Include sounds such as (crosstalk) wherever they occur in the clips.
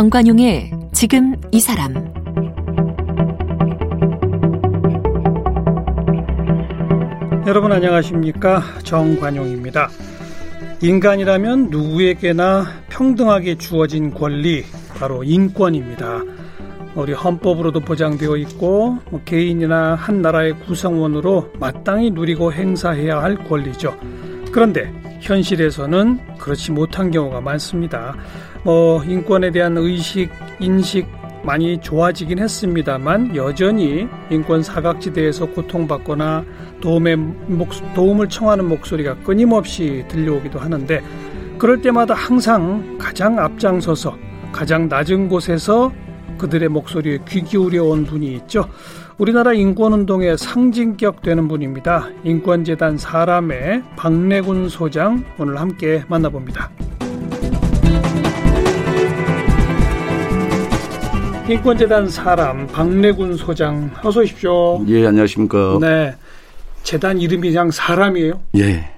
정관용의 지금 이 사람 여러분 안녕하십니까 정관용입니다. 인간이라면 누구에게나 평등하게 주어진 권리 바로 인권입니다. 우리 헌법으로도 보장되어 있고 뭐 개인이나 한 나라의 구성원으로 마땅히 누리고 행사해야 할 권리죠. 그런데 현실에서는 그렇지 못한 경우가 많습니다. 뭐 인권에 대한 의식, 인식 많이 좋아지긴 했습니다만 여전히 인권 사각지대에서 고통받거나 도움의 목, 도움을 청하는 목소리가 끊임없이 들려오기도 하는데 그럴 때마다 항상 가장 앞장서서 가장 낮은 곳에서 그들의 목소리에 귀 기울여 온 분이 있죠. 우리나라 인권운동의 상징격 되는 분입니다. 인권재단 사람의 박래군 소장 오늘 함께 만나봅니다. 인권재단 사람 박래군 소장 어서 오십시오. 예, 안녕하십니까. 네. 재단 이름이 그냥 사람이에요? 예.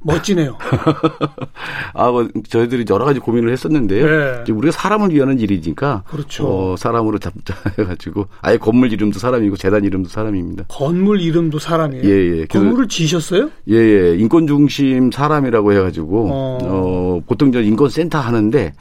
멋지네요. (laughs) 아, 뭐, 저희들이 여러 가지 고민을 했었는데요. 네. 우리가 사람을 위하는 일이니까. 그렇죠. 어, 사람으로 잡자 (laughs) 해가지고. 아예 건물 이름도 사람이고 재단 이름도 사람입니다. 건물 이름도 사람이에요? 예, 예. 건물을 지으셨어요? 예, 예. 인권 중심 사람이라고 해가지고. 어. 어, 보통 저 인권 센터 하는데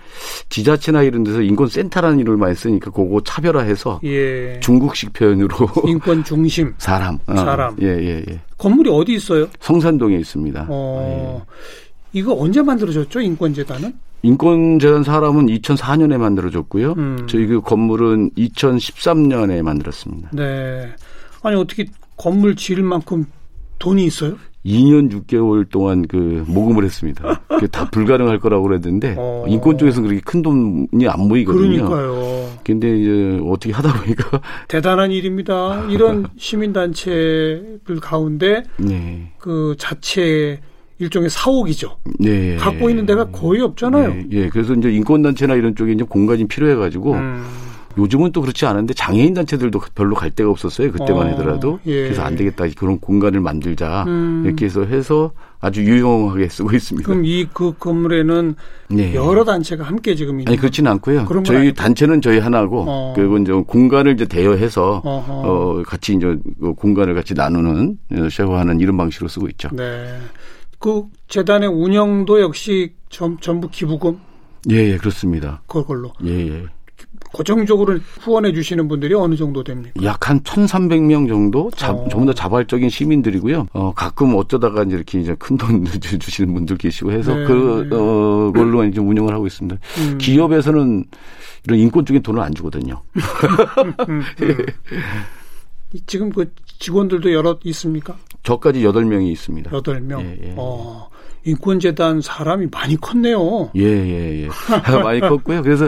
지자체나 이런 데서 인권 센터라는 이름을 많이 쓰니까 그거 차별화해서. 예. 중국식 표현으로. 인권 중심. (laughs) 사람. 어. 사람. 예, 예, 예. 건물이 어디 있어요? 성산동에 있습니다. 어, 예. 이거 언제 만들어졌죠? 인권재단은? 인권재단 사람은 2004년에 만들어졌고요. 음. 저희 그 건물은 2013년에 만들었습니다. 네. 아니 어떻게 건물 지을 만큼 돈이 있어요? 2년 6개월 동안 그 모금을 했습니다. 그게 다 불가능할 거라고 그랬는데 어. 인권 쪽에서는 그렇게 큰 돈이 안 모이거든요. 그러니까요. 근데 이제 어떻게 하다 보니까 (laughs) 대단한 일입니다. 이런 (laughs) 시민 단체들 가운데 네. 그 자체 일종의 사옥이죠. 네. 갖고 있는 데가 거의 없잖아요. 네. 예. 그래서 이제 인권 단체나 이런 쪽에 이제 공간이 필요해 가지고 음. 요즘은 또 그렇지 않은데 장애인 단체들도 별로 갈 데가 없었어요. 그때만 해더라도. 어, 예. 그래서 안 되겠다. 그런 공간을 만들자. 음. 이렇게 해서 해서 아주 유용하게 쓰고 있습니다. 그럼 이 그 건물에는 네. 여러 단체가 함께 지금 있는 아니 그렇지는 않고요. 저희. 단체는 저희 하나고 어. 그리고 이제 공간을 이제 대여해서 어허. 어 같이 이제 그 공간을 같이 나누는 쉐어하는 이런 방식으로 쓰고 있죠. 네. 그 재단의 운영도 역시 전, 전부 기부금? 예, 예, 그렇습니다. 그걸로. 예, 예. 고정적으로 후원해 주시는 분들이 어느 정도 됩니까? 약 한 1,300명 정도 자, 어. 전부 다 자발적인 시민들이고요. 어, 가끔 어쩌다가 이제 이렇게 이제 큰돈 (laughs) 주시는 분들 계시고 해서 네. 그 어, 걸로 이제 운영을 하고 있습니다. 음. 기업에서는 이런 인권적인 돈을 안 주거든요. 음, 음, 음. 지금 그 직원들도 여러 있습니까? 저까지 8명이 있습니다. 8명. 예, 예. 어. 인권재단 사람이 많이 컸네요. 예, 예, 예. 많이 컸고요. 그래서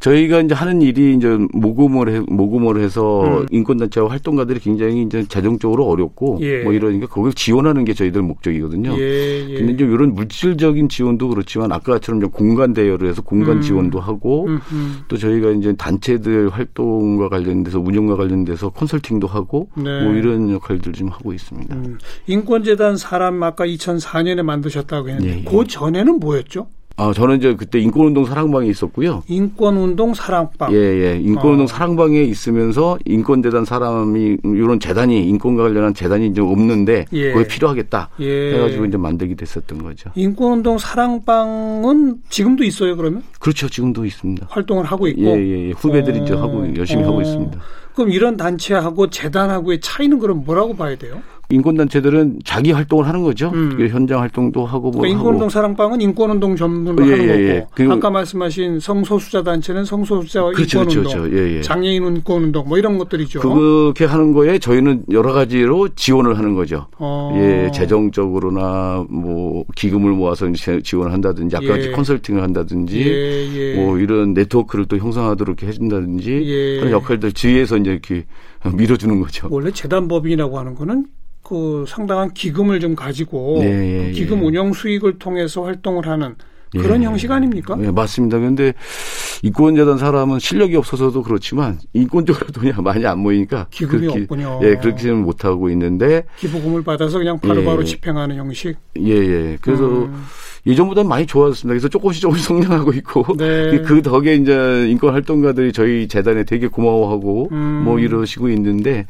저희가 이제 하는 일이 이제 모금을 해, 모금을 해서 음. 인권단체와 활동가들이 굉장히 이제 재정적으로 어렵고 예. 뭐 이러니까 그걸 지원하는 게 저희들 목적이거든요. 예, 예. 근데 이제 이런 물질적인 지원도 그렇지만 아까처럼 이제 공간 대여를 해서 공간 음. 지원도 하고 음, 음. 또 저희가 이제 단체들 활동과 관련돼서 운영과 관련돼서 컨설팅도 하고 네. 뭐 이런 역할들 좀 하고 있습니다. 음. 인권재단 사람 아까 2004년에 만드셨다 있었다고 했는데 예, 예. 그 전에는 뭐였죠? 아, 저는 이제 그때 인권운동 사랑방에 있었고요. 인권운동 사랑방. 예, 예. 인권운동 어. 사랑방에 있으면서 인권재단 사람이, 이런 재단이, 인권과 관련한 재단이 이제 없는데, 예. 그게 필요하겠다. 예. 해가지고 이제 만들게 됐었던 거죠. 인권운동 사랑방은 지금도 있어요, 그러면? 그렇죠. 지금도 있습니다. 활동을 하고 있고. 예, 예. 예. 후배들이 어. 이제 하고, 열심히 어. 하고 있습니다. 그럼 이런 단체하고 재단하고의 차이는 그럼 뭐라고 봐야 돼요? 인권단체들은 자기 활동을 하는 거죠. 음. 현장 활동도 하고 뭐 그러니까 인권운동 사랑방은 인권운동 전문으로 예, 하는 예, 거고 예. 아까 말씀하신 성소수자 단체는 성소수자 그렇죠, 그렇죠 인권운동, 그렇죠, 그렇죠. 예, 장애인 인권운동 뭐 이런 것들이죠. 그렇게 하는 거에 저희는 여러 가지로 지원을 하는 거죠. 어. 예, 재정적으로나 뭐 기금을 모아서 지원을 한다든지 아까 예. 컨설팅을 한다든지 예, 뭐 이런 네트워크를 또 형성하도록 해준다든지 그런 역할들 주위에서 이제 이렇게 밀어주는 거죠. 원래 재단법인이라고 하는 거는 그 상당한 기금을 좀 가지고 네, 그 기금 운영 수익을 통해서 활동을 하는 그런 예. 형식 아닙니까? 네, 맞습니다. 그런데 인권재단 사람은 실력이 없어서도 그렇지만 인권적으로 돈이 (laughs) 많이 안 모이니까 기금이 그렇게, 없군요. 예, 그렇게는 못 하고 있는데 기부금을 받아서 그냥 바로바로 예, 집행하는 형식. 예, 예. 그래서 음. 예전보다는 많이 좋아졌습니다. 그래서 조금씩 조금씩 (laughs) 성장하고 있고 네. 그 덕에 이제 인권 활동가들이 저희 재단에 되게 고마워하고 음. 뭐 이러시고 있는데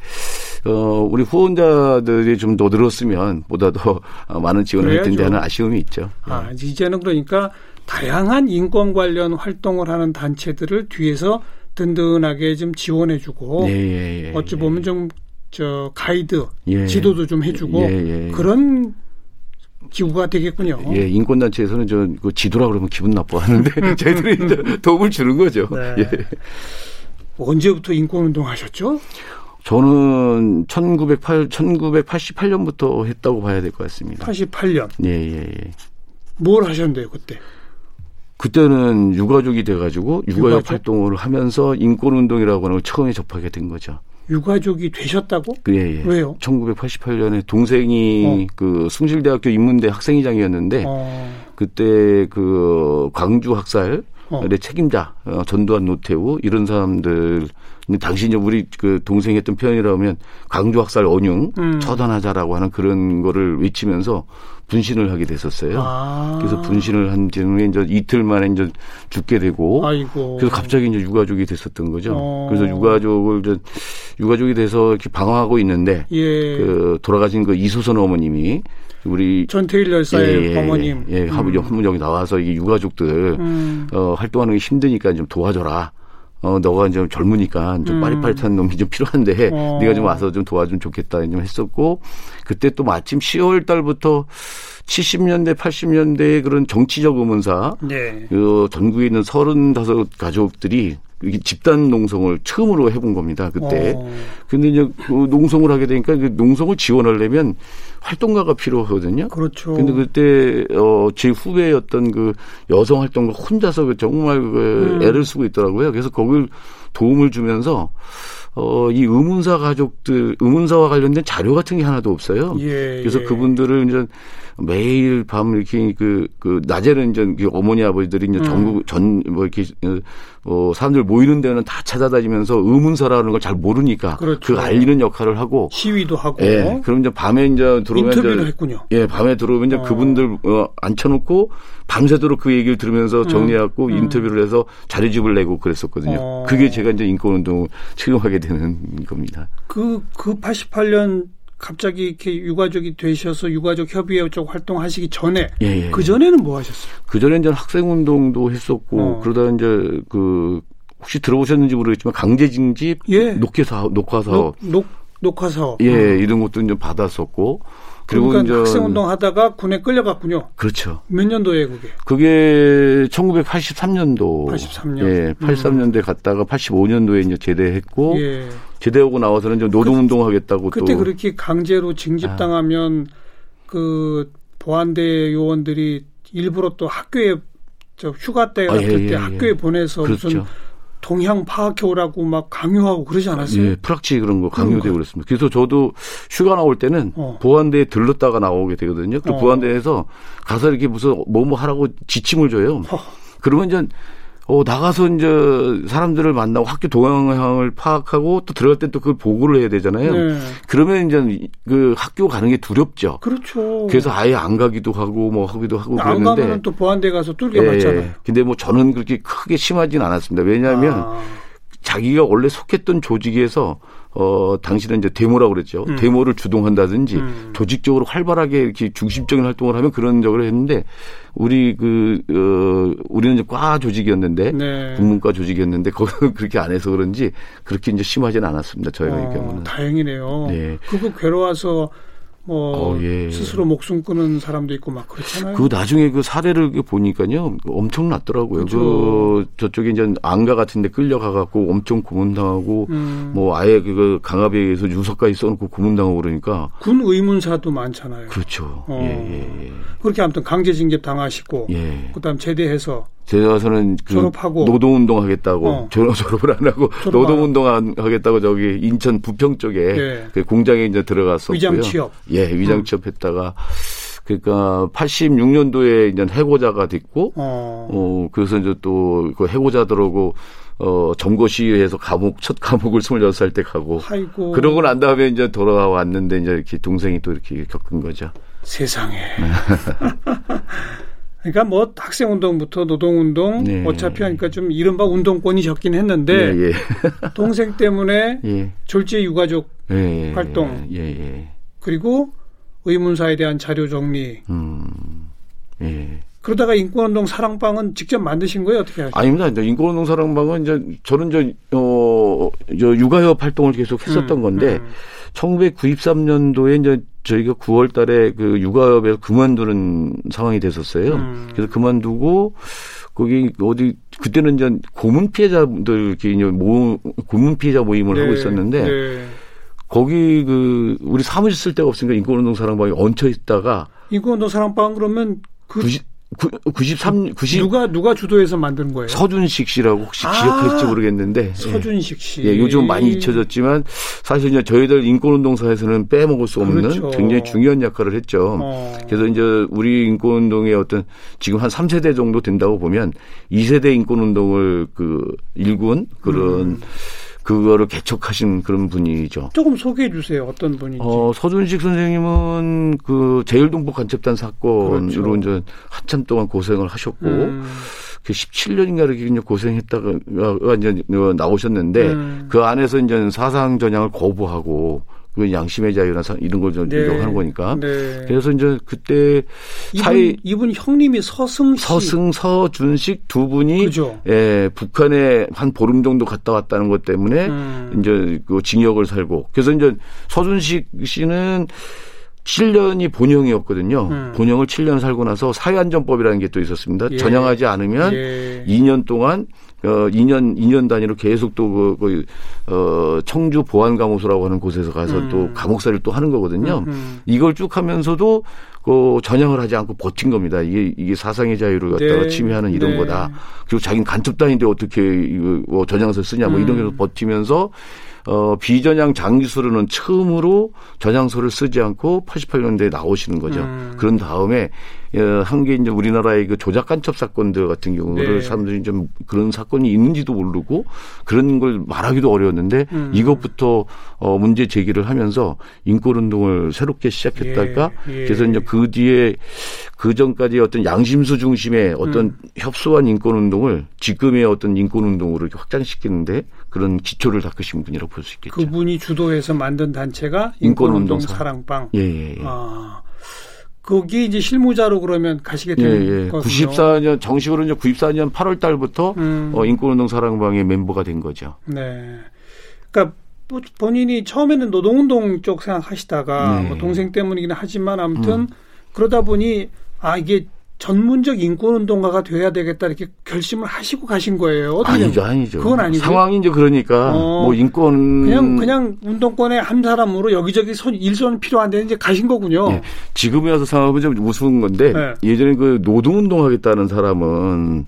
어 우리 후원자들이 좀 더 늘었으면 보다 더 (laughs) 많은 지원을 할 텐데 하는 아쉬움이 있죠. 아 이제는 그러니까 다양한 인권 관련 활동을 하는 단체들을 뒤에서 든든하게 좀 지원해주고 예, 예, 예, 어찌 보면 좀 저 가이드 예. 지도도 좀 해주고 예, 예, 그런 기구가 되겠군요. 예, 인권단체에서는 저 그 지도라 그러면 기분 나빠하는데 (laughs) (laughs) 저희들이 도움을 주는 거죠. 네. 예. 언제부터 인권운동 하셨죠? 저는 1908, 1988년부터 했다고 봐야 될 것 같습니다. 88년? 예, 예, 예. 뭘 하셨는데요, 그때? 그때는 유가족이 돼가지고 유가족, 유가족? 활동을 하면서 인권운동이라고 하는 걸 처음에 접하게 된 거죠. 유가족이 되셨다고? 예, 예. 왜요? 1988년에 동생이 어. 그 숭실대학교 인문대 학생회장이었는데 어. 그때 그 광주 학살 어. 책임자 어, 전두환 노태우 이런 사람들 당시 이제 우리 그 동생이 했던 표현이라면 강조 학살 언융 음. 처단하자라고 하는 그런 거를 외치면서 분신을 하게 됐었어요. 아. 그래서 분신을 한 지는 이제 이틀 만에 이제 죽게 되고 아이고. 그래서 갑자기 이제 유가족이 됐었던 거죠. 어. 그래서 유가족을 이제 유가족이 돼서 이렇게 방황하고 있는데 예. 그 돌아가신 그 이수선 어머님이 우리 전태일 열사의 예, 예, 어머님 예, 하부 음. 한문역에 나와서 이게 유가족들 음. 어, 활동하는 게 힘드니까 좀 도와줘라. 어, 너가 이제 젊으니까 좀 음. 빠릿빠릿한 놈이 좀 필요한데 어. 네가 좀 와서 좀 도와주면 좋겠다 좀 했었고 그때 또 마침 10월 달부터 70년대 80년대의 그런 정치적 의문사 네. 그 전국에 있는 35 가족들이 집단 농성을 처음으로 해본 겁니다 그때. 어. 근데 이제 그 농성을 하게 되니까 그 농성을 지원하려면 활동가가 필요하거든요. 그렇죠. 근데 그때 어제 후배였던 그 여성 활동가 혼자서 그 정말 그 음. 애를 쓰고 있더라고요. 그래서 거길 도움을 주면서 어, 이 의문사 가족들, 의문사와 관련된 자료 같은 게 하나도 없어요. 예, 그래서 예. 그분들을 이제 매일 밤 이렇게 그, 그, 낮에는 이제 그 어머니 아버지들이 이제 음. 전국 전, 뭐 이렇게, 어, 사람들 모이는 데는 다 찾아다니면서 의문사라는 걸 잘 모르니까. 그렇죠. 그 알리는 역할을 하고. 시위도 하고. 예. 그럼 이제 밤에 이제 들어오면. 인터뷰를 이제, 했군요. 예, 밤에 들어오면 이제 어. 그분들 어, 앉혀놓고 밤새도록 그 얘기를 들으면서 음. 정리하고 음. 인터뷰를 해서 자료집을 내고 그랬었거든요. 어. 그게 제가 이제 인권운동 을 체험하게 되는 겁니다. 그, 그 88년 갑자기 이렇게 유가족이 되셔서 유가족 협의회 쪽 활동하시기 전에 예, 예. 그 전에는 뭐 하셨어요? 그 전에 이제 학생 운동도 했었고 어. 그러다 이제 그 혹시 들어보셨는지 모르겠지만 강제징집 예. 녹화 사업 녹화 사업 녹, 녹화 사업 예 어. 이런 것도 이제 받았었고 그리고 그러니까 학생 운동 하다가 군에 끌려갔군요. 그렇죠. 몇 년도에 그게? 그게 1983년도. 83년. 예, 83년도에 음. 갔다가 85년도에 이제 제대했고 예. 제대하고 나와서는 좀 노동운동 하겠다고 그, 그때 또. 그렇게 강제로 징집당하면 아. 그 보안대 요원들이 일부러 또 학교에 저 휴가 때 아, 예, 때 예, 학교에 보내서 그렇죠. 무슨 동향 파악해 오라고 막 강요하고 그러지 않았어요? 예, 프락치 그런 거 강요되고 그러니까. 그랬습니다. 그래서 저도 휴가 나올 때는 어. 보안대에 들렀다가 나오게 되거든요. 그 어. 보안대에서 가서 이렇게 무슨 뭐뭐 뭐 하라고 지침을 줘요. 어. 그러면 이제 어, 나가서 이제 사람들을 만나고 학교 동향을 파악하고 또 들어갈 때 또 그걸 보고를 해야 되잖아요. 네. 그러면 이제 그 학교 가는 게 두렵죠. 그렇죠. 그래서 아예 안 가기도 하고 뭐 하기도 하고 안 그랬는데. 안 가면 또 보안대 가서 뚫게 예, 맞잖아요. 근데 뭐 저는 그렇게 크게 심하진 않았습니다. 왜냐하면 아. 자기가 원래 속했던 조직에서 어, 당시는 이제 데모라고 그랬죠. 음. 데모를 주동한다든지 음. 조직적으로 활발하게 이렇게 중심적인 활동을 하면 그런 적을 했는데 우리 그, 어, 우리는 이제 과 조직이었는데 네. 국문과 조직이었는데 (laughs) 거기는 그렇게 안 해서 그런지 그렇게 이제 심하지는 않았습니다. 저희의 어, 경우는. 다행이네요. 네. 그거 괴로워서 뭐 어, 예. 스스로 목숨 끊은 사람도 있고 막 그렇잖아요. 그 나중에 그 사례를 보니까요 엄청났더라고요. 그렇죠. 그 저쪽에 이제 안가 같은데 끌려가 갖고 엄청 고문당하고 음. 뭐 아예 그 강압에 의해서 유서까지 써놓고 고문당하고 그러니까 군 의문사도 많잖아요. 그렇죠. 어. 예, 예, 예. 그렇게 아무튼 강제징집 당하시고 예. 그다음 제대해서 제가서는 그 졸업하고 노동운동 하겠다고 어. (laughs) 졸업 을 안 하고 노동운동 하겠다고 저기 인천 부평 쪽에 예. 그 공장에 이제 들어갔었고요. 위장 취업. 예, 위장 취업했다가 그러니까 86년도에 이제 해고자가 됐고, 어, 어 그래서 이제 또 그 해고자들하고 어, 점거 시위에서 감옥, 첫 감옥을 26살 때 가고. 아이고. 그러고 난 다음에 이제 돌아왔는데 이제 이렇게 동생이 또 이렇게 겪은 거죠. 세상에. (laughs) 그러니까 뭐 학생 운동부터 노동 운동 네. 어차피 하니까 좀 이른바 운동권이 적긴 했는데 예, 예. (laughs) 동생 때문에 예. 졸지 유가족 예, 예, 활동 예, 그리고 의문사에 대한 자료 정리 음, 그러다가 인권운동 사랑방은 직접 만드신 거예요 어떻게 하셨어요? 아닙니다. 이제 인권운동 사랑방은 이제 저는 저, 어, 저 육아협 활동을 계속 했었던 음, 건데 음. 1993년도에 이제 저희가 9월 달에 그 육아협에서 그만두는 상황이 됐었어요. 음. 그래서 그만두고 거기 어디 그때는 이제 고문 피해자들 이렇게 이제 모 고문 피해자 모임을 네. 하고 있었는데 네. 거기 그 우리 사무실 쓸 데가 없으니까 인권운동 사랑방에 얹혀 있다가 인권운동 사랑방 그러면 그 90, 93, 90 누가 누가 주도해서 만든 거예요? 서준식 씨라고 혹시 아, 기억할지 모르겠는데 서준식 씨. 예, 요즘 많이 잊혀졌지만 사실 이제 저희들 인권운동사에서는 빼먹을 수 없는 그렇죠. 굉장히 중요한 역할을 했죠. 어. 그래서 이제 우리 인권운동의 어떤 지금 한 3세대 정도 된다고 보면 2세대 인권운동을 그 일군 그런 음. 그거를 개척하신 그런 분이죠. 조금 소개해 주세요. 어떤 분인지. 어, 서준식 선생님은 그 제일동북 간첩단 사건으로 그렇죠. 이제 한참 동안 고생을 하셨고 음. 그 17년인가 이렇게 고생했다가 이제 나오셨는데 음. 그 안에서 이제 사상 전향을 거부하고 그 양심의 자유나 이런 걸좀 네. 하는 거니까. 네. 그래서 이제 그때 이분, 사이 이분 형님이 서승 씨. 서승 서준식 두 분이 그죠. 예, 북한에 한 보름 정도 갔다 왔다는 것 때문에 음. 이제 그 징역을 살고 그래서 이제 서준식 씨는 7년이 본형이었거든요. 음. 본형을 7년 살고 나서 사회안전법이라는 게 또 있었습니다. 예. 전향하지 않으면 예. 2년 동안 어 2년 2년 단위로 계속 또그 그, 어 청주 보안감호소라고 하는 곳에서 가서 음. 또 감옥살이를 또 하는 거거든요. 음, 음. 이걸 쭉 하면서도 그 전향을 하지 않고 버틴 겁니다. 이게 이게 사상의 자유를 갖다가 네. 침해하는 이런 네. 거다. 그리고 자기는 간첩단인데 어떻게 이거 뭐 전향서 쓰냐 뭐 이런 게 음. 버티면서 어, 비전향 장기수로는 처음으로 전향서를 쓰지 않고 88년대에 나오시는 거죠. 음. 그런 다음에 어, 한게 이제 우리나라의 그 조작 간첩 사건들 같은 경우를 네. 사람들이 좀 그런 사건이 있는지도 모르고 그런 걸 말하기도 어려웠는데 음. 이것부터 어, 문제 제기를 하면서 인권 운동을 새롭게 시작했다가 예. 예. 그래서 이제 그 뒤에 그 전까지 어떤 양심수 중심의 어떤 음. 협소한 인권 운동을 지금의 어떤 인권 운동으로 확장시키는데 그런 기초를 닦으신 분이라고 볼 수 있겠죠. 그분이 주도해서 만든 단체가 인권운동 사랑방. 예, 예, 예. 아. 거기 이제 실무자로 그러면 가시게 되는 예, 예. 거군요. 94년 정식으로 이제 94년 8월 달부터 음. 어, 인권운동 사랑방의 멤버가 된 거죠. 네. 그러니까 본인이 처음에는 노동운동 쪽 생각하시다가 네. 뭐 동생 때문이긴 하지만 아무튼 음. 그러다 보니 아 이게 전문적 인권운동가가 돼야 되겠다 이렇게 결심을 하시고 가신 거예요. 아니죠, 아니죠. 그건 아니죠. 상황이 이제 그러니까 어, 뭐 인권 그냥 그냥 운동권의 한 사람으로 여기저기 손 일손 필요한데 이제 가신 거군요. 네. 지금에 와서 생각하면 좀 우스운 건데 네. 예전에 그 노동운동 하겠다는 사람은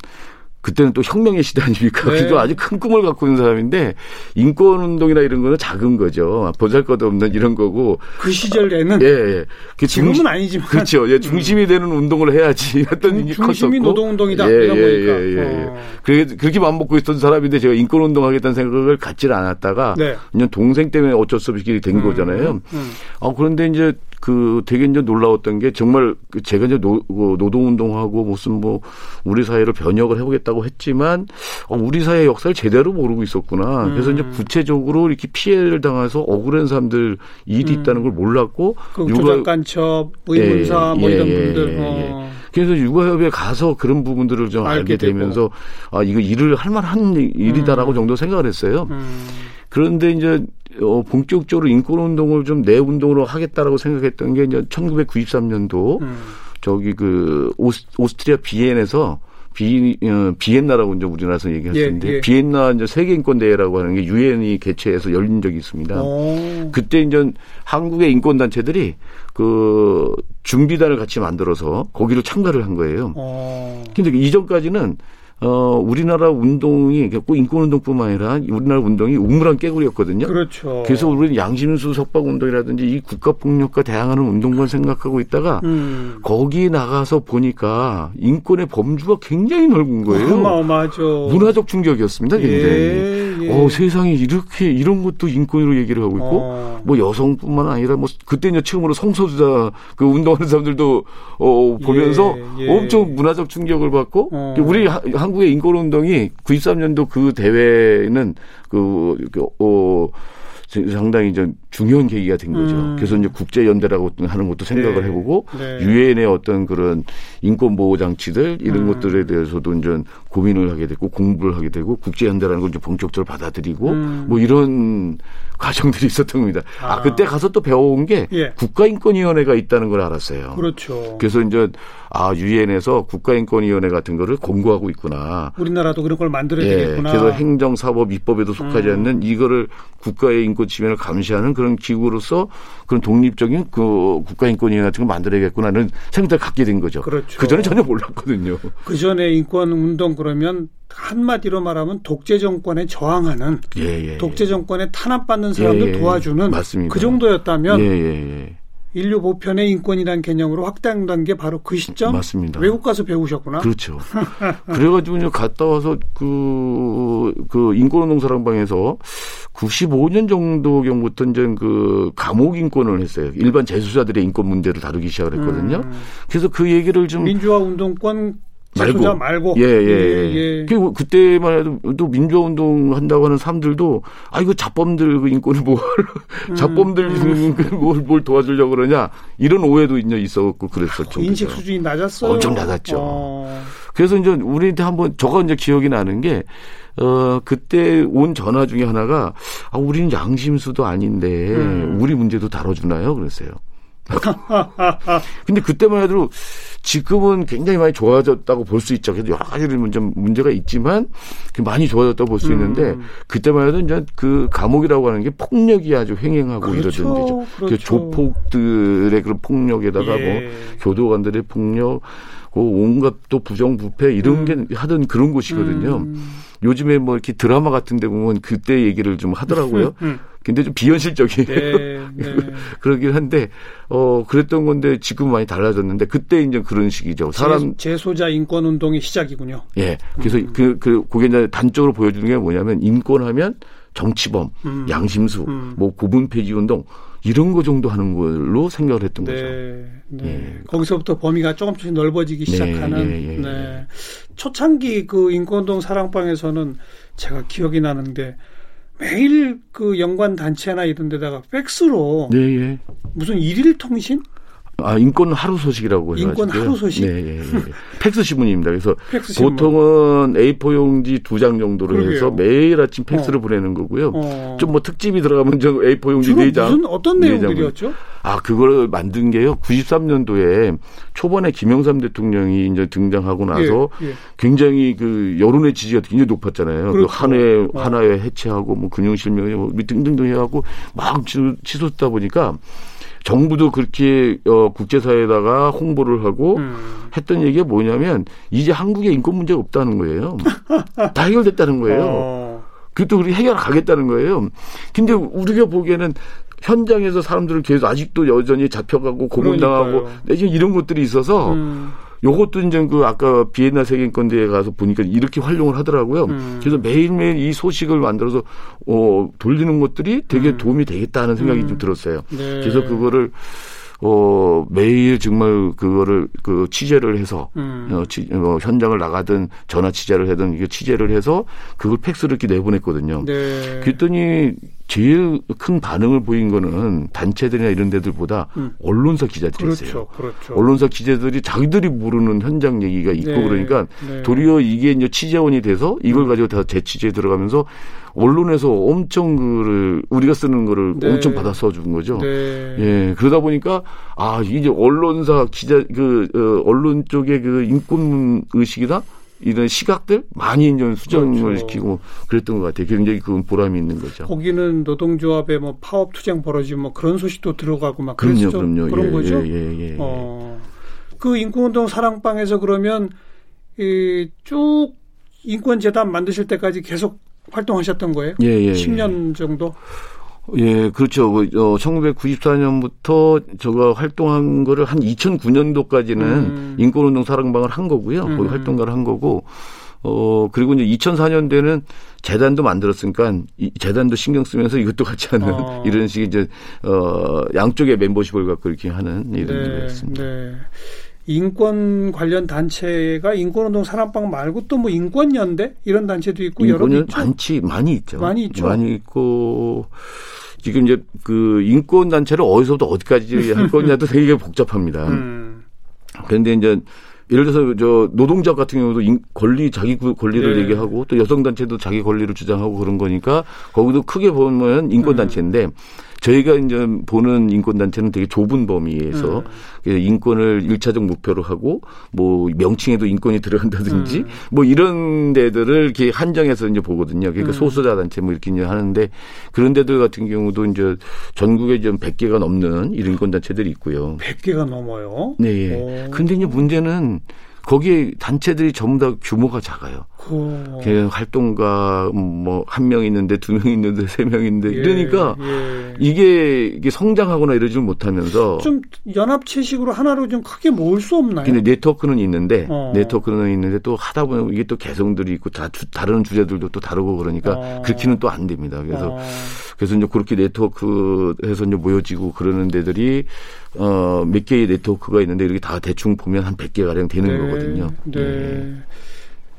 그때는 또 혁명의 시대 아닙니까? 네. 그래도 아주 큰 꿈을 갖고 있는 사람인데 인권 운동이나 이런 거는 작은 거죠. 보잘것 없는 이런 거고. 그 시절에는 예, 예. 그 지금은 중, 아니지만 그렇죠. 예, 중심이 음. 되는 운동을 해야지 했던 중, 중심이 노동 운동이다 예, 예. 예, 예, 예. 어. 그게 그렇게 맘 먹고 있던 사람인데 제가 인권 운동 하겠다는 생각을 갖지를 않았다가 네. 그냥 동생 때문에 어쩔 수 없이 된 음, 거잖아요. 음, 음. 아 그런데 이제 그 되게 이제 놀라웠던 게 정말 그 제가 이제 노, 그 노동운동하고 무슨 뭐 우리 사회를 변혁을 해보겠다고 했지만 어, 우리 사회 역사를 제대로 모르고 있었구나. 음. 그래서 이제 구체적으로 이렇게 피해를 당해서 억울한 사람들 일이 음. 있다는 걸 몰랐고 그 육아 간첩, 의문사 예, 뭐 이런 예, 분들. 예, 어. 그래서 육아협에 가서 그런 부분들을 좀 알게 되면서 아 이거 일을 할 만한 일이다라고 음. 정도 생각을 했어요. 음. 그런데 이제 어, 본격적으로 인권운동을 좀 내 운동으로 하겠다라고 생각했던 게 이제 1993년도 음. 저기 그 오스, 오스트리아 비엔에서 비, 어, 비엔나라고 이제 우리나라에서 얘기했었는데 예, 예. 비엔나 이제 세계 인권 대회라고 하는 게 유엔이 개최해서 열린 적이 있습니다. 오. 그때 이제 한국의 인권 단체들이 그 준비단을 같이 만들어서 거기를 참가를 한 거예요. 오. 근데 이전까지는 어, 우리나라 운동이 꼭 인권운동뿐만 아니라 우리나라 운동이 우물한 깨구리였거든요. 그렇죠. 그래서 우리는 양심수 석방운동이라든지 이 국가폭력과 대항하는 운동만 생각하고 있다가 음. 거기 나가서 보니까 인권의 범주가 굉장히 넓은 거예요. 어마어마하죠. 문화적 충격이었습니다, 굉장히. 예, 예. 어, 세상에 이렇게 이런 것도 인권으로 얘기를 하고 있고 어. 뭐 여성뿐만 아니라 뭐 그때 이제 처음으로 성소수자 그 운동하는 사람들도 어, 보면서 예, 예. 엄청 문화적 충격을 받고 어. 우리 한 국의 인권운동이 93년도 그 대회는 그, 그 어, 상당히 이제 중요한 계기가 된 거죠. 음. 그래서 이제 국제 연대라고 하는 것도 생각을 네. 해보고 네. 유엔의 어떤 그런 인권 보호 장치들 이런 음. 것들에 대해서도 이제 고민을 하게 되고 공부를 하게 되고 국제 연대라는 걸 이제 본격적으로 받아들이고 음. 뭐 이런 과정들이 있었던 겁니다. 아, 아 그때 가서 또 배워온 게 예. 국가인권위원회가 있다는 걸 알았어요. 그렇죠. 그래서 이제 아 유엔에서 국가인권위원회 같은 거를 공고하고 있구나. 우리나라도 그런 걸 만들어야 예, 되겠구나. 그래서 행정, 사법, 입법에도 속하지 음. 않는 이거를 국가의 인권 지면을 감시하는 그런 기구로서 그런 독립적인 그 국가인권위원회 같은 걸 만들어야겠구나는 생각을 갖게 된 거죠. 그렇죠. 그 전에 전혀 몰랐거든요. 그 전에 인권 운동 그러면 한마디로 말하면 독재 정권에 저항하는 예, 예, 독재 정권에 탄압받는 사람들 예, 예, 도와주는 맞습니다. 그 정도였다면 예, 예, 인류 보편의 인권이라는 개념으로 확장된 게 바로 그 시점. 맞습니다. 외국 가서 배우셨구나. 그렇죠. (laughs) 그래가지고 이제 갔다 와서 그, 그 인권운동 사랑방에서 95년 정도 경부터 이제 그 감옥 인권을 했어요. 일반 재수자들의 인권 문제를 다루기 시작을 했거든요. 음. 그래서 그 얘기를 좀 민주화 운동권 말고. 말고. 예, 예, 예. 예. 그 그때만 해도 또 민주화 운동 한다고 하는 사람들도 아 이거 자범들 그 인권을 뭐 (laughs) 음, 자범들 음. 그 뭘, 뭘 도와주려고 그러냐 이런 오해도 이제 있었고 그랬었죠. 인식 수준이 낮았어요. 엄청 낮았죠. 어. 그래서 이제 우리한테 한번 저거 이제 기억이 나는 게 어, 그때 온 전화 중에 하나가, 아, 우리는 양심수도 아닌데, 음. 우리 문제도 다뤄주나요? 그랬어요. (laughs) 근데 그때만 해도 지금은 굉장히 많이 좋아졌다고 볼 수 있죠. 그래서 여러 가지 문제, 문제가 있지만 많이 좋아졌다고 볼수 있는데 음. 그때만 해도 이제 그 감옥이라고 하는 게 폭력이 아주 횡행하고 그렇죠. 이러던 데죠. 그렇죠. 조폭들의 그런 폭력에다가 예. 뭐 교도관들의 폭력, 그 온갖 또 부정부패 이런 음. 게 하던 그런 곳이거든요. 음. 요즘에 뭐 이렇게 드라마 같은 데 보면 그때 얘기를 좀 하더라고요. 음. 근데 좀 비현실적이에요. 네, (laughs) 네. 그러긴 한데 어 그랬던 건데 지금 많이 달라졌는데 그때 이제 그런 식이죠. 사람 재, 소자 인권 운동의 시작이군요. 예. 그래서 음. 그, 그, 그게 이제 단적으로 보여주는 게 뭐냐면 인권하면 정치범, 음. 양심수, 음. 뭐 고분 폐지 운동 이런 거 정도 하는 걸로 생각을 했던 네, 거죠. 네. 예. 거기서부터 범위가 조금씩 넓어지기 네, 시작하는. 예, 예, 네. 초창기 그 인권운동 사랑방에서는 제가 기억이 나는데 매일 그 연관 단체나 이런 데다가 팩스로 네, 예. 무슨 일일 통신 아, 인권 하루 소식이라고 해가지고. 인권 하루 소식? 네, 네, 네. 팩스 신문입니다. 그래서 보통은 A4 용지 두 장 정도로 그러게요. 해서 매일 아침 팩스를 어. 보내는 거고요. 어. 좀뭐 특집이 들어가면 저 A4 용지 네 장. 무슨 어떤 내용들이었죠? 아, 그걸 만든 게요. 93년도에 초반에 김영삼 대통령이 이제 등장하고 나서 예, 예. 굉장히 그 여론의 지지가 굉장히 높았잖아요. 그 그렇죠. 그 한해 어. 하나에 해체하고 뭐 금융 실명 뭐 등등등 해갖고 막 치솟다 보니까 정부도 그렇게 어, 국제사회에다가 홍보를 하고 음. 했던 얘기가 뭐냐면 이제 한국에 인권 문제가 없다는 거예요. (laughs) 다 해결됐다는 거예요. 어. 그것도 우리 해결 가겠다는 거예요. 근데 우리가 보기에는 현장에서 사람들은 계속 아직도 여전히 잡혀가고 고문당하고 내지 이런 것들이 있어서 음. 요것도 이제 그 아까 비엔나 세계인권대회 가서 보니까 이렇게 활용을 하더라고요. 음. 그래서 매일매일 이 소식을 만들어서 어 돌리는 것들이 되게 음. 도움이 되겠다는 생각이 음. 좀 들었어요. 네. 그래서 그거를 어, 매일 정말 그거를 그 취재를 해서 음. 어, 치, 어, 현장을 나가든 전화 취재를 하든 이게 취재를 해서 그걸 팩스를 이렇게 내보냈거든요. 네. 그랬더니 제일 큰 반응을 보인 거는 단체들이나 이런 데들보다 음. 언론사 기자들이었어요. 그렇죠, 그렇죠. 언론사 기자들이 자기들이 모르는 현장 얘기가 있고 네. 그러니까 네. 도리어 이게 이제 취재원이 돼서 이걸 음. 가지고 다 재취재에 들어가면서 언론에서 엄청 그를 우리가 쓰는 거를 네. 엄청 받아 써준 거죠. 네. 예 그러다 보니까 아 이제 언론사 기자 그 어, 언론 쪽의 그 인권 의식이다 이런 시각들 많이 이제 수정을 그렇죠. 시키고 그랬던 것 같아요. 굉장히 그건 보람이 있는 거죠. 거기는 노동조합의 뭐 파업 투쟁 벌어지고 뭐 그런 소식도 들어가고 막 그럼요, 그럼요. 그런 예, 거죠. 예, 예, 예, 어. 그 인권운동 사랑방에서 그러면 이쭉 인권재단 만드실 때까지 계속 활동하셨던 거예요? 예, 예. 10년 정도? 예, 그렇죠. 그, 어, 1994년부터 제가 활동한 거를 한 2009년도까지는 음. 인권운동 사랑방을 한 거고요. 음. 거기 활동가를 한 거고, 어, 그리고 이제 2004년도에는 재단도 만들었으니까 이 재단도 신경 쓰면서 이것도 같이 하는 어. (laughs) 이런 식의 이제, 어, 양쪽의 멤버십을 갖고 이렇게 하는 이런 네, 일이었습니다. 네. 인권 관련 단체가 인권운동 사랑방 말고 또 뭐 인권연대 이런 단체도 있고 여러. 많지 많이 있죠. 많이 있죠. 많이 있고 지금 이제 그 인권 단체를 어디서부터 어디까지 (laughs) 할 거냐도 되게 복잡합니다. 음. 그런데 이제 예를 들어서 저 노동자 같은 경우도 인, 권리 자기 권리를 네. 얘기하고 또 여성 단체도 자기 권리를 주장하고 그런 거니까 거기도 크게 보면 인권 단체인데 음. 저희가 이제 보는 인권단체는 되게 좁은 범위에서 음. 인권을 일차적 목표로 하고 뭐 명칭에도 인권이 들어간다든지 음. 뭐 이런 데들을 이렇게 한정해서 이제 보거든요. 그러니까 음. 소수자 단체 뭐 이렇게 이제 하는데 그런 데들 같은 경우도 이제 전국에 좀 100개가 넘는 이런 인권단체들이 있고요. 100개가 넘어요? 네. 오. 근데 이제 문제는 거기에 단체들이 전부 다 규모가 작아요. 그 활동가 뭐 한 명 있는데 두 명 있는데 세명 있는데 예, 이러니까 예. 이게 이게 성장하거나 이러지 못하면서 좀 연합체식으로 하나로 좀 크게 모을 수 없나요? 근데 네트워크는 있는데 어. 네트워크는 있는데 또 하다 보면 이게 또 개성들이 있고 다 주, 다른 주제들도 또 다르고 그러니까 어. 그렇게는 또 안 됩니다. 그래서 어. 그래서 이제 그렇게 네트워크해서 이제 모여지고 그러는 데들이 어, 몇 개의 네트워크가 있는데 이렇게 다 대충 보면 한 100개 가량 되는 네, 거거든요. 네. 네.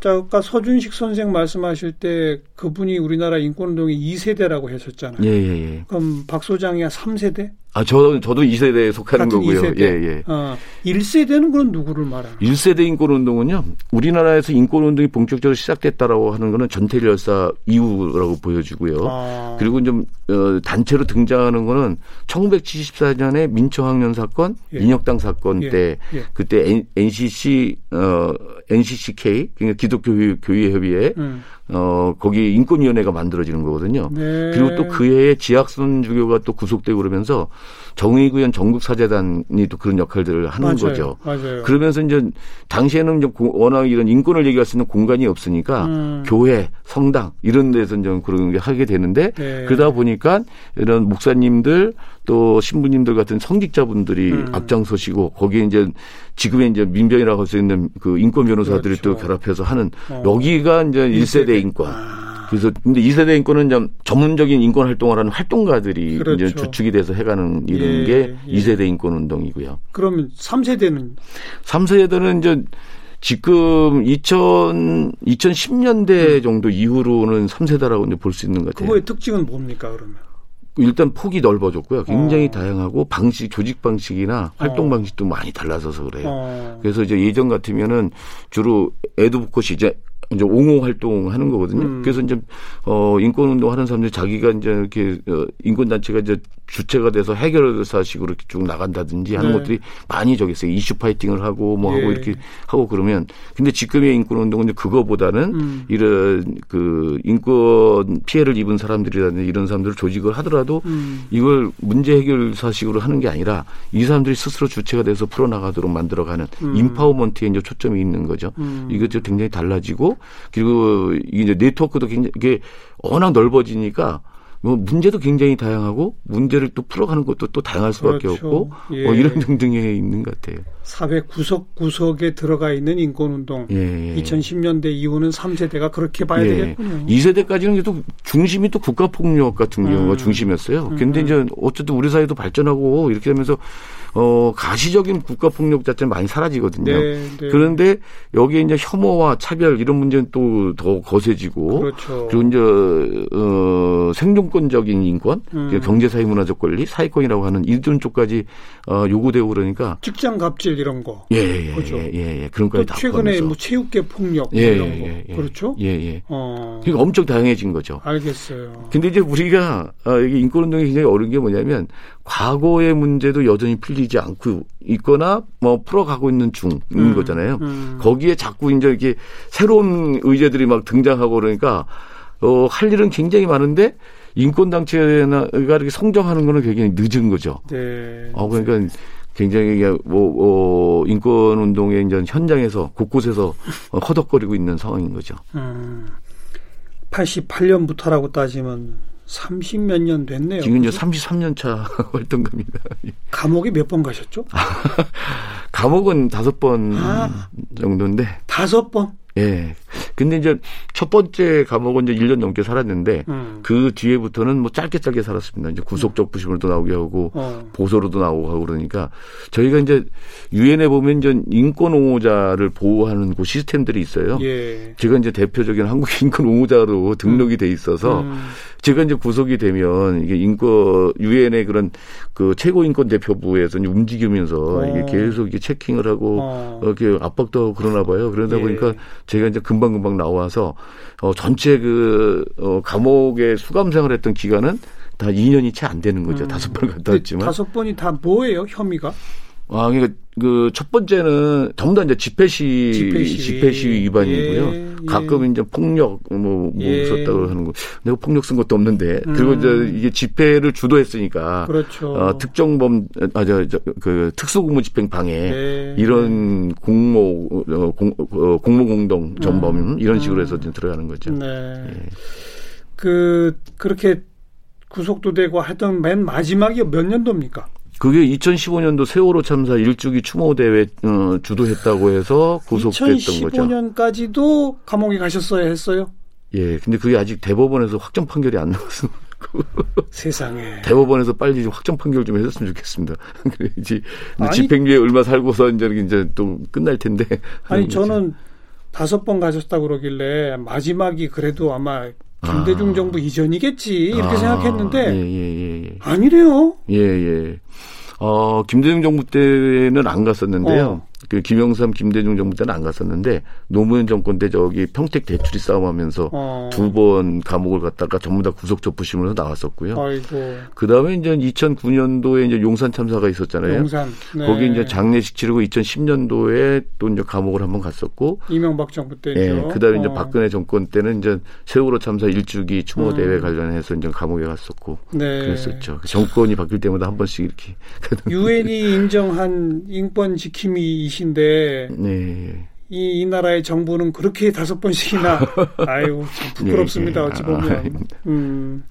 자, 아까 서준식 선생 말씀하실 때 그분이 우리나라 인권운동의 2세대라고 하셨잖아요. 예, 예, 예. 그럼 박 소장이야 3세대? 아, 저, 저도 2세대에 속하는 거고요. 2세대. 예, 예. 어, 1세대는 그럼 누구를 말하는 1세대 인권운동은요, 우리나라에서 인권운동이 본격적으로 시작됐다라고 하는 거는 전태일 열사 이후라고 보여지고요. 아. 그리고 좀, 어, 단체로 등장하는 거는 1974년에 민초학년 사건, 예. 인혁당 사건 예. 때, 예. 그때 NCC, 어, NCCK, 그러니까 기독교회협의회, 음. 어, 거기 인권위원회가 만들어지는 거거든요. 네. 그리고 또 그 해에 지학선 주교가 또 구속되고 그러면서 정의구현 전국사재단이 또 그런 역할들을 하는 맞아요. 거죠. 맞아요. 그러면서 이제 당시에는 이제 워낙 이런 인권을 얘기할 수 있는 공간이 없으니까 음. 교회, 성당 이런 데서 좀 그런 게 하게 되는데 네. 그러다 보니까 이런 목사님들 또 신부님들 같은 성직자분들이 음. 앞장서시고 거기에 이제 지금의 이제 민변이라고 할 수 있는 그 인권 변호사들이 그렇죠. 또 결합해서 하는 어. 여기가 이제 1세대 인권. 아. 그래서 근데 2세대 인권은 좀 전문적인 인권 활동을 하는 활동가들이 그렇죠. 이제 주축이 돼서 해가는 이런 예, 게 예. 2세대 인권 운동이고요. 그러면 3세대는 3세대는 이제 지금 2000 2010년대 음. 정도 이후로는 3세대라고 이제 볼 수 있는 것 같아요. 그거의 특징은 뭡니까 그러면? 일단 폭이 넓어졌고요. 굉장히 어. 다양하고 방식, 조직 방식이나 활동 어. 방식도 많이 달라져서 그래요. 어. 그래서 이제 예전 같으면은 주로 에드보컷이 이제 이제 옹호 활동하는 거거든요. 음. 그래서 이제 어 인권 운동하는 사람들이 자기가 이제 이렇게 어 인권 단체가 이제 주체가 돼서 해결사식으로 이렇게 쭉 나간다든지 하는 네. 것들이 많이 저기 있어요. 이슈 파이팅을 하고 뭐 하고 예. 이렇게 하고 그러면 근데 지금의 인권 운동은 이제 그거보다는 음. 이런 그 인권 피해를 입은 사람들이라든지 이런 사람들을 조직을 하더라도 음. 이걸 문제 해결사식으로 하는 게 아니라 이 사람들이 스스로 주체가 돼서 풀어나가도록 만들어가는 음. 인파워먼트에 이제 초점이 있는 거죠. 음. 이것도 굉장히 달라지고 그리고 이제 네트워크도 굉장히 이게 워낙 넓어지니까 뭐 문제도 굉장히 다양하고 문제를 또 풀어가는 것도 또 다양할 수밖에 그렇죠. 없고 예. 뭐 이런 (laughs) 등등에 있는 것 같아요. 사회 구석구석에 들어가 있는 인권운동. 예. 2010년대 이후는 3세대가 그렇게 봐야 예. 되겠군요. 2세대까지는 또 중심이 또 국가폭력 같은 경우가 음. 중심이었어요. 근데 음. 이제 어쨌든 우리 사회도 발전하고 이렇게 되면서 어, 가시적인 국가 폭력 자체는 많이 사라지거든요. 네, 네. 그런데 여기에 이제 혐오와 차별 이런 문제는 또 더 거세지고 그렇죠. 그리고 이제 어, 생존권적인 인권, 음. 경제 사회 문화적 권리, 사회권이라고 하는 이런 쪽까지 어, 요구되고 그러니까 직장 갑질 이런 거. 예, 예, 그렇죠. 예, 예, 예. 그런 거에 다 최근에 뭐 체육계 폭력 예, 이런 거. 예, 예. 그렇죠? 예, 예. 어. 그러니까 엄청 다양해진 거죠. 알겠어요. 근데 이제 우리가 어, 이게 인권 운동이 굉장히 어려운 게 뭐냐면 과거의 문제도 여전히 풀리지 않고 있거나 뭐 풀어가고 있는 중인 음, 거잖아요. 음. 거기에 자꾸 이제 이렇게 새로운 의제들이 막 등장하고 그러니까 어, 할 일은 굉장히 많은데 인권 단체가 이렇게 성장하는 거는 굉장히 늦은 거죠. 네. 어, 그러니까 굉장히 뭐 어, 인권 운동의 이제 현장에서 곳곳에서 (laughs) 허덕거리고 있는 상황인 거죠. 음, 88년부터라고 따지면 30 몇 년 됐네요. 지금 이제 33년 차 (laughs) 활동가입니다. 감옥에 몇 번 가셨죠? (laughs) 감옥은 다섯 번 아, 정도인데. 다섯 번? 예. 근데 이제 첫 번째 감옥은 이제 1년 넘게 살았는데 음. 그 뒤에부터는 뭐 짧게 짧게 살았습니다. 이제 구속적 부심으로도 나오게 하고 어. 보소로도 나오고 하고 그러니까 저희가 이제 유엔에 보면 이제 인권 옹호자를 보호하는 그 시스템들이 있어요. 예. 제가 이제 대표적인 (laughs) 한국 인권 옹호자로 등록이 돼 있어서 음. 제가 이제 구속이 되면 이게 인권 유엔의 그런 그 최고 인권 대표부에서 움직이면서 어. 이게 계속 이게 체킹을 하고 어. 이렇게 압박도 하고 그러나 봐요. 그러다 예. 보니까 제가 이제 금 방금방 나와서 어 전체 그 어, 감옥에 수감 생활 했던 기간은 다 2년이 채 안 되는 거죠. 음. 다섯 번 갔다 왔지만. 다섯 번이 다 뭐예요, 혐의가? 아, 그러니까 그 첫 번째는 전부 다 이제 집회 시 집회 시, 집회 시 위반이고요. 예, 예. 가끔 이제 폭력 뭐, 뭐 예. 썼다고 하는 거. 내가 폭력 쓴 것도 없는데. 음. 그리고 이제 이게 집회를 주도했으니까. 그렇죠. 어, 특정범 아 저 그 특수공무 집행 방해 예. 이런 공모 어, 공, 어, 공모 공동 전범 음. 이런 식으로 해서 음. 들어가는 거죠. 네. 예. 그 그렇게 구속도 되고 하여튼 맨 마지막이 몇 년도입니까? 그게 2015년도 세월호 참사 일주기 추모 대회 어, 주도했다고 해서 구속됐던 거죠. 2015년까지도 감옥에 가셨어야 했어요. 예, 근데 그게 아직 대법원에서 확정 판결이 안 나와서. 세상에. (laughs) 대법원에서 빨리 좀 확정 판결 좀 해줬으면 좋겠습니다. (laughs) 이제 집행유예 얼마 살고서 이제 이제 또 끝날 텐데. 아니 저는 다섯 번 가셨다 그러길래 마지막이 그래도 아마 김대중 아. 정부 이전이겠지 이렇게 아. 생각했는데 예, 예, 예. 아니래요. 예 예. 어 김대중 정부 때는 안 갔었는데요. 어. 그 김영삼, 김대중 정부 때는 안 갔었는데 노무현 정권 때 저기 평택 대출이 싸움하면서 어. 두번 감옥을 갔다가 전부 다 구속 접부심으로 나왔었고요. 그 다음에 이제 2009년도에 이제 용산 참사가 있었잖아요. 용산. 네. 거기 이제 장례식 치르고 2010년도에 또 이제 감옥을 한번 갔었고. 이명박 정부 때죠. 네. 그 다음에 어. 이제 박근혜 정권 때는 이제 세월호 참사 일주기 추모 대회 음. 관련해서 이제 감옥에 갔었고. 네. 그랬었죠. 정권이 바뀔 때마다 한 번씩 이렇게. 유엔이 인정한 인권 지킴이 분 이신데 네. 이, 이 나라의 정부는 그렇게 다섯 번씩이나 (laughs) 아유 참 부끄럽습니다. 네, 어찌 보면 아, 음,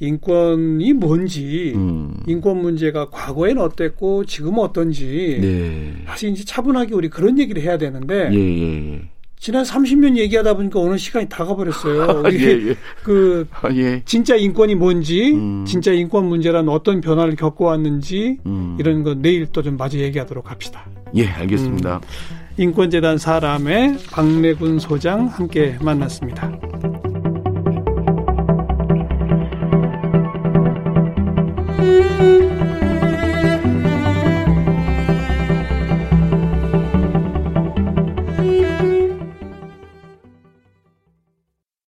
인권이 뭔지 음. 인권 문제가 과거에는 어땠고 지금은 어떤지 네. 사실 이제 차분하게 우리 그런 얘기를 해야 되는데 예, 예, 예. 지난 30년 얘기하다 보니까 어느 시간이 다 가버렸어요. 아, 예, 예. 그 아, 예. 진짜 인권이 뭔지, 음. 진짜 인권 문제란 어떤 변화를 겪어왔는지 음. 이런 거 내일 또 좀 마저 얘기하도록 합시다. 예, 알겠습니다. 음. 인권재단 사람의 박래군 소장 함께 만났습니다.